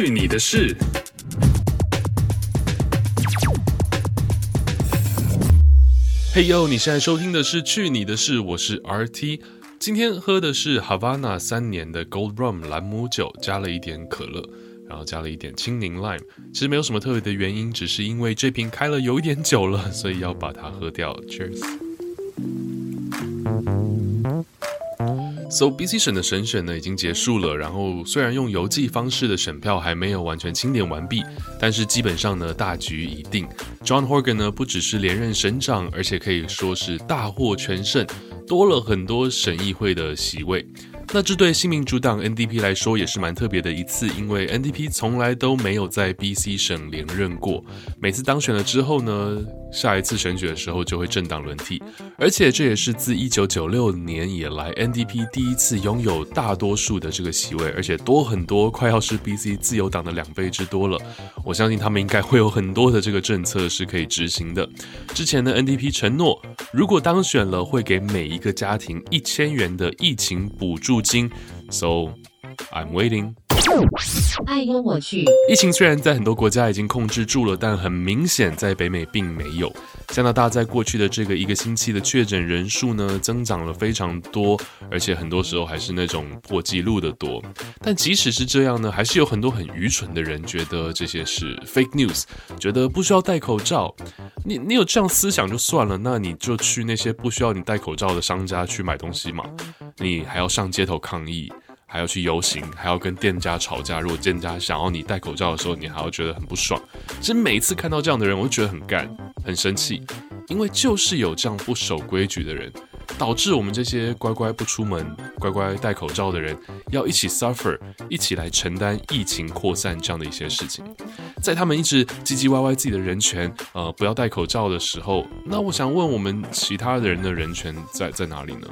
去你的事！嘿呦，你现在收听的是《去你的事》，我是 RT。今天喝的是 Havana 三年的 Gold Rum 兰姆酒，加了一点可乐，然后加了一点青柠 Lime。其实没有什么特别的原因，只是因为这瓶开了有一点久了，所以要把它喝掉。Cheers。So BC 省的审选呢已经结束了，然后虽然用邮寄方式的选票还没有完全清点完毕，但是基本上呢大局已定。John Horgan 呢不只是连任省长，而且可以说是大获全胜，多了很多省议会的席位。那这对新民主党 NDP 来说也是蛮特别的一次，因为 NDP 从来都没有在 BC 省连任过。每次当选了之后呢，下一次选举的时候就会政党轮替，而且这也是自1996年以来 NDP 第一次拥有大多数的这个席位，而且多很多，快要是 BC 自由党的两倍之多了。我相信他们应该会有很多的这个政策是可以执行的。之前的 NDP 承诺，如果当选了，会给每一个家庭一千元的疫情补助金。So I'm waiting。哎呦我去。疫情虽然在很多国家已经控制住了，但很明显在北美并没有。加拿大在过去的这个一个星期的确诊人数呢，增长了非常多，而且很多时候还是那种破纪录的多。但即使是这样呢，还是有很多很愚蠢的人觉得这些是 fake news，觉得不需要戴口罩。你你有这样思想就算了，那你就去那些不需要你戴口罩的商家去买东西嘛。你还要上街头抗议。还要去游行，还要跟店家吵架。如果店家想要你戴口罩的时候，你还要觉得很不爽。其实每一次看到这样的人，我就觉得很干，很生气，因为就是有这样不守规矩的人，导致我们这些乖乖不出门、乖乖戴口罩的人，要一起 suffer，一起来承担疫情扩散这样的一些事情。在他们一直唧唧歪歪自己的人权，呃，不要戴口罩的时候，那我想问我们其他的人的人权在在哪里呢？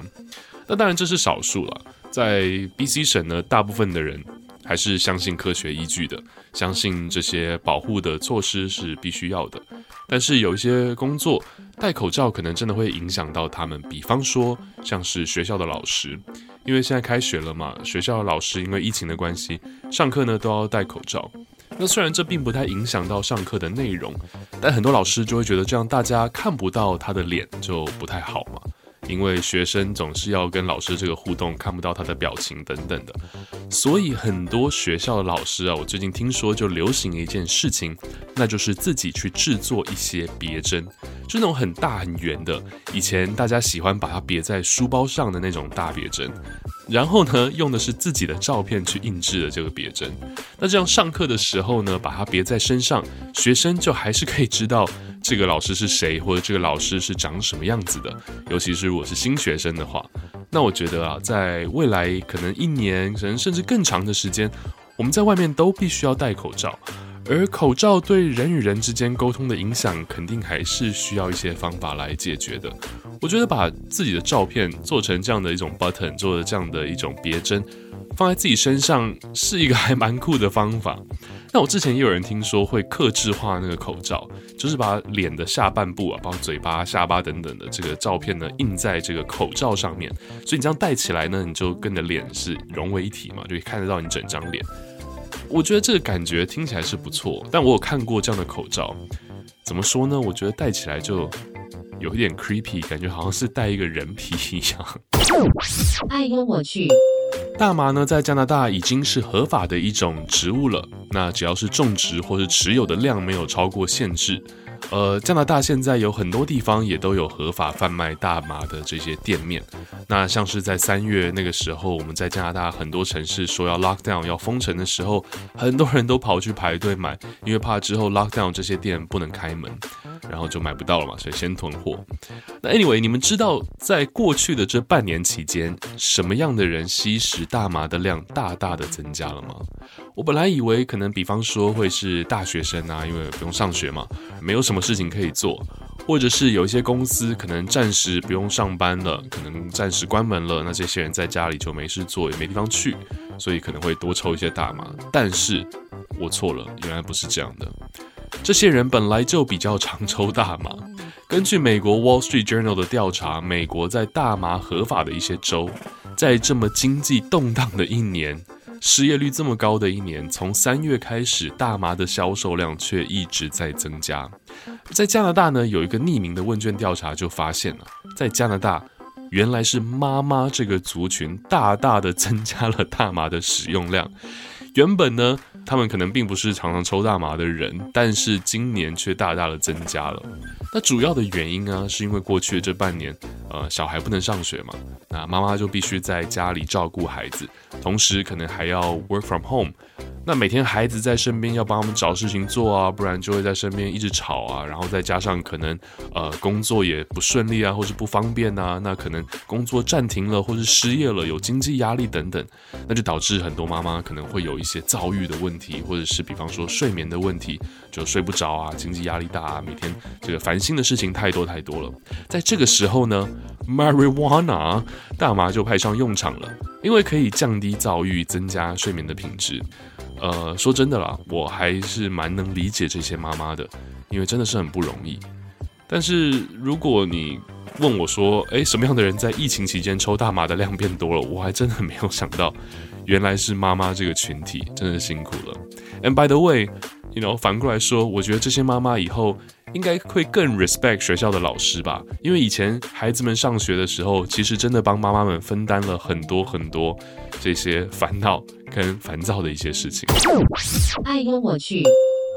那当然这是少数了。在 BC 省呢，大部分的人还是相信科学依据的，相信这些保护的措施是必须要的。但是有一些工作戴口罩可能真的会影响到他们，比方说像是学校的老师，因为现在开学了嘛，学校的老师因为疫情的关系，上课呢都要戴口罩。那虽然这并不太影响到上课的内容，但很多老师就会觉得这样大家看不到他的脸就不太好嘛。因为学生总是要跟老师这个互动，看不到他的表情等等的，所以很多学校的老师啊，我最近听说就流行一件事情，那就是自己去制作一些别针，就那种很大很圆的，以前大家喜欢把它别在书包上的那种大别针，然后呢，用的是自己的照片去印制的这个别针，那这样上课的时候呢，把它别在身上，学生就还是可以知道。这个老师是谁，或者这个老师是长什么样子的？尤其是如果是新学生的话，那我觉得啊，在未来可能一年，可能甚至更长的时间，我们在外面都必须要戴口罩。而口罩对人与人之间沟通的影响，肯定还是需要一些方法来解决的。我觉得把自己的照片做成这样的一种 button，做的这样的一种别针，放在自己身上，是一个还蛮酷的方法。那我之前也有人听说会克制化那个口罩，就是把脸的下半部啊，包括嘴巴、下巴等等的这个照片呢，印在这个口罩上面，所以你这样戴起来呢，你就跟你的脸是融为一体嘛，就可以看得到你整张脸。我觉得这个感觉听起来是不错，但我有看过这样的口罩，怎么说呢？我觉得戴起来就有一点 creepy，感觉好像是戴一个人皮一样。哎呦我去。大麻呢，在加拿大已经是合法的一种植物了。那只要是种植或是持有的量没有超过限制，呃，加拿大现在有很多地方也都有合法贩卖大麻的这些店面。那像是在三月那个时候，我们在加拿大很多城市说要 lock down 要封城的时候，很多人都跑去排队买，因为怕之后 lock down 这些店不能开门。然后就买不到了嘛，所以先囤货。那 anyway，你们知道在过去的这半年期间，什么样的人吸食大麻的量大大的增加了吗？我本来以为可能比方说会是大学生啊，因为不用上学嘛，没有什么事情可以做，或者是有一些公司可能暂时不用上班了，可能暂时关门了，那这些人在家里就没事做，也没地方去，所以可能会多抽一些大麻。但是我错了，原来不是这样的。这些人本来就比较常抽大麻。根据美国 Wall Street Journal 的调查，美国在大麻合法的一些州，在这么经济动荡的一年，失业率这么高的一年，从三月开始，大麻的销售量却一直在增加。在加拿大呢，有一个匿名的问卷调查就发现了，在加拿大，原来是妈妈这个族群大大的增加了大麻的使用量。原本呢，他们可能并不是常常抽大麻的人，但是今年却大大的增加了。那主要的原因呢，是因为过去的这半年，呃，小孩不能上学嘛，那妈妈就必须在家里照顾孩子，同时可能还要 work from home。那每天孩子在身边要帮他们找事情做啊，不然就会在身边一直吵啊，然后再加上可能呃工作也不顺利啊，或是不方便啊，那可能工作暂停了，或是失业了，有经济压力等等，那就导致很多妈妈可能会有一些躁郁的问题，或者是比方说睡眠的问题，就睡不着啊，经济压力大啊，每天这个烦心的事情太多太多了。在这个时候呢，marijuana 大麻就派上用场了，因为可以降低躁郁，增加睡眠的品质。呃，说真的啦，我还是蛮能理解这些妈妈的，因为真的是很不容易。但是如果你问我说，诶，什么样的人在疫情期间抽大麻的量变多了？我还真的没有想到，原来是妈妈这个群体，真的辛苦了。And by the way，you know，反过来说，我觉得这些妈妈以后应该会更 respect 学校的老师吧，因为以前孩子们上学的时候，其实真的帮妈妈们分担了很多很多这些烦恼。跟烦躁的一些事情。哎呦我去。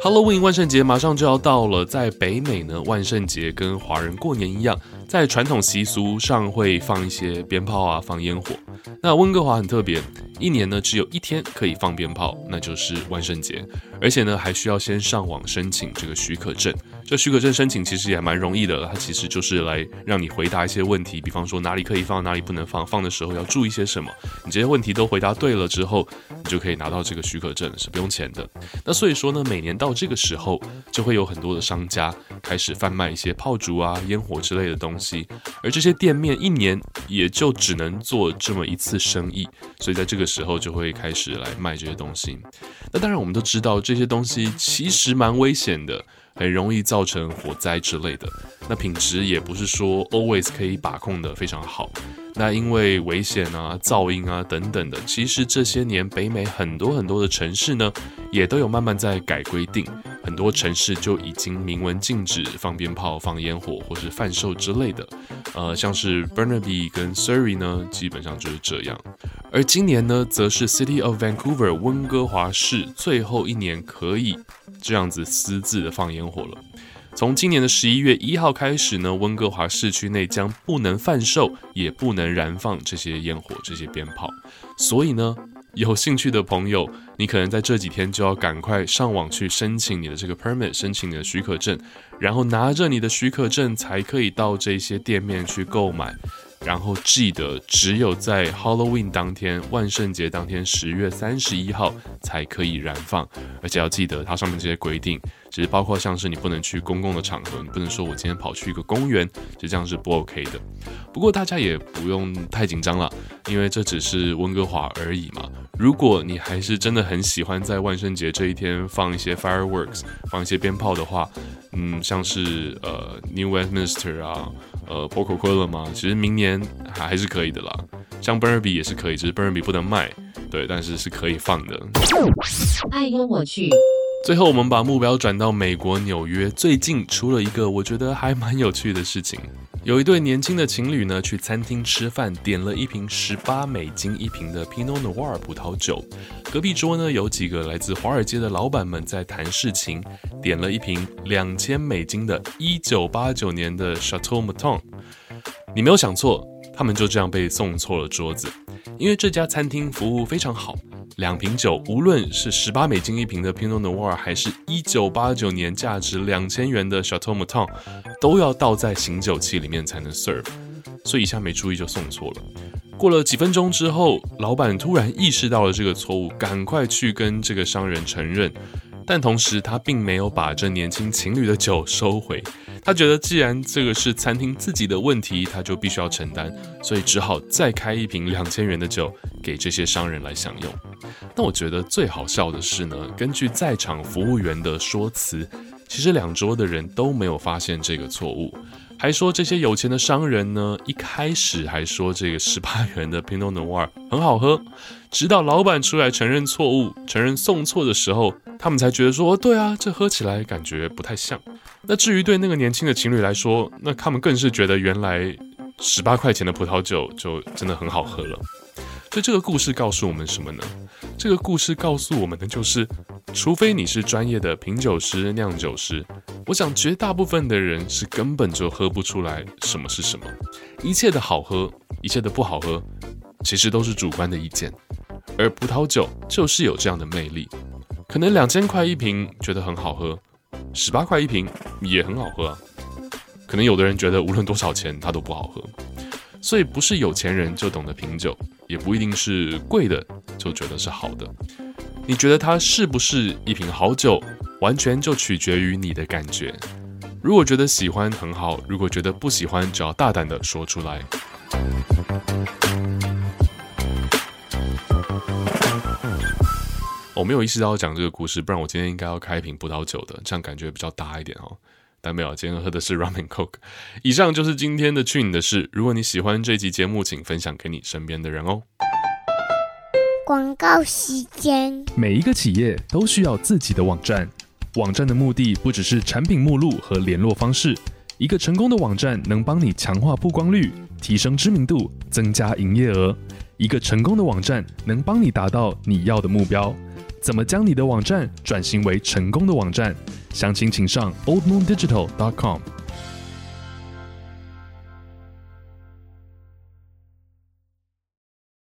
Halloween 万圣节马上就要到了，在北美呢，万圣节跟华人过年一样，在传统习俗上会放一些鞭炮啊，放烟火。那温哥华很特别，一年呢只有一天可以放鞭炮，那就是万圣节，而且呢还需要先上网申请这个许可证。这许可证申请其实也蛮容易的，它其实就是来让你回答一些问题，比方说哪里可以放，哪里不能放，放的时候要注意些什么。你这些问题都回答对了之后，你就可以拿到这个许可证，是不用钱的。那所以说呢，每年到这个时候，就会有很多的商家开始贩卖一些炮竹啊、烟火之类的东西，而这些店面一年也就只能做这么一次生意，所以在这个时候就会开始来卖这些东西。那当然，我们都知道这些东西其实蛮危险的。很容易造成火灾之类的，那品质也不是说 always 可以把控的非常好。那因为危险啊、噪音啊等等的，其实这些年北美很多很多的城市呢，也都有慢慢在改规定，很多城市就已经明文禁止放鞭炮、放烟火或是贩售之类的。呃，像是 Burnaby 跟 Surrey 呢，基本上就是这样。而今年呢，则是 City of Vancouver 温哥华市最后一年可以这样子私自的放烟火了。从今年的十一月一号开始呢，温哥华市区内将不能贩售，也不能燃放这些烟火、这些鞭炮。所以呢，有兴趣的朋友，你可能在这几天就要赶快上网去申请你的这个 permit，申请你的许可证，然后拿着你的许可证才可以到这些店面去购买。然后记得，只有在 Halloween 当天，万圣节当天，十月三十一号才可以燃放，而且要记得它上面这些规定，其实包括像是你不能去公共的场合，你不能说我今天跑去一个公园，就这样是不 OK 的。不过大家也不用太紧张了，因为这只是温哥华而已嘛。如果你还是真的很喜欢在万圣节这一天放一些 fireworks，放一些鞭炮的话，嗯，像是呃 New Westminster 啊。呃 p o c o Coquitlam 了吗？其实明年还还是可以的啦。像 Burnaby 也是可以，只是 Burnaby 不能卖，对，但是是可以放的。哎呦我去。最后，我们把目标转到美国纽约，最近出了一个我觉得还蛮有趣的事情。有一对年轻的情侣呢，去餐厅吃饭，点了一瓶十八美金一瓶的 Pinot Noir 葡萄酒。隔壁桌呢，有几个来自华尔街的老板们在谈事情，点了一瓶两千美金的一九八九年的 Chateau Mouton。你没有想错，他们就这样被送错了桌子，因为这家餐厅服务非常好。两瓶酒，无论是十八美金一瓶的 Pinot Noir，还是一九八九年价值两千元的 Chateau Mouton，都要倒在醒酒器里面才能 serve，所以一下没注意就送错了。过了几分钟之后，老板突然意识到了这个错误，赶快去跟这个商人承认，但同时他并没有把这年轻情侣的酒收回。他觉得既然这个是餐厅自己的问题，他就必须要承担，所以只好再开一瓶两千元的酒给这些商人来享用。那我觉得最好笑的是呢，根据在场服务员的说辞，其实两桌的人都没有发现这个错误。还说这些有钱的商人呢，一开始还说这个十八元的 Pinot Noir 很好喝，直到老板出来承认错误、承认送错的时候，他们才觉得说，哦对啊，这喝起来感觉不太像。那至于对那个年轻的情侣来说，那他们更是觉得原来十八块钱的葡萄酒就真的很好喝了。所以这个故事告诉我们什么呢？这个故事告诉我们的就是，除非你是专业的品酒师、酿酒师，我想绝大部分的人是根本就喝不出来什么是什么。一切的好喝，一切的不好喝，其实都是主观的意见。而葡萄酒就是有这样的魅力，可能两千块一瓶觉得很好喝，十八块一瓶也很好喝啊。可能有的人觉得无论多少钱它都不好喝。所以不是有钱人就懂得品酒，也不一定是贵的就觉得是好的。你觉得它是不是一瓶好酒，完全就取决于你的感觉。如果觉得喜欢很好，如果觉得不喜欢，只要大胆的说出来。我没有意识到要讲这个故事，不然我今天应该要开一瓶葡萄酒的，这样感觉比较大一点哦。但没有，今天喝的是 Rum and Coke。以上就是今天的去你的事。如果你喜欢这集节目，请分享给你身边的人哦。广告时间。每一个企业都需要自己的网站，网站的目的不只是产品目录和联络方式。一个成功的网站能帮你强化曝光率，提升知名度，增加营业额。一个成功的网站能帮你达到你要的目标。怎么将你的网站转型为成功的网站？详情请上 oldmoondigital.com。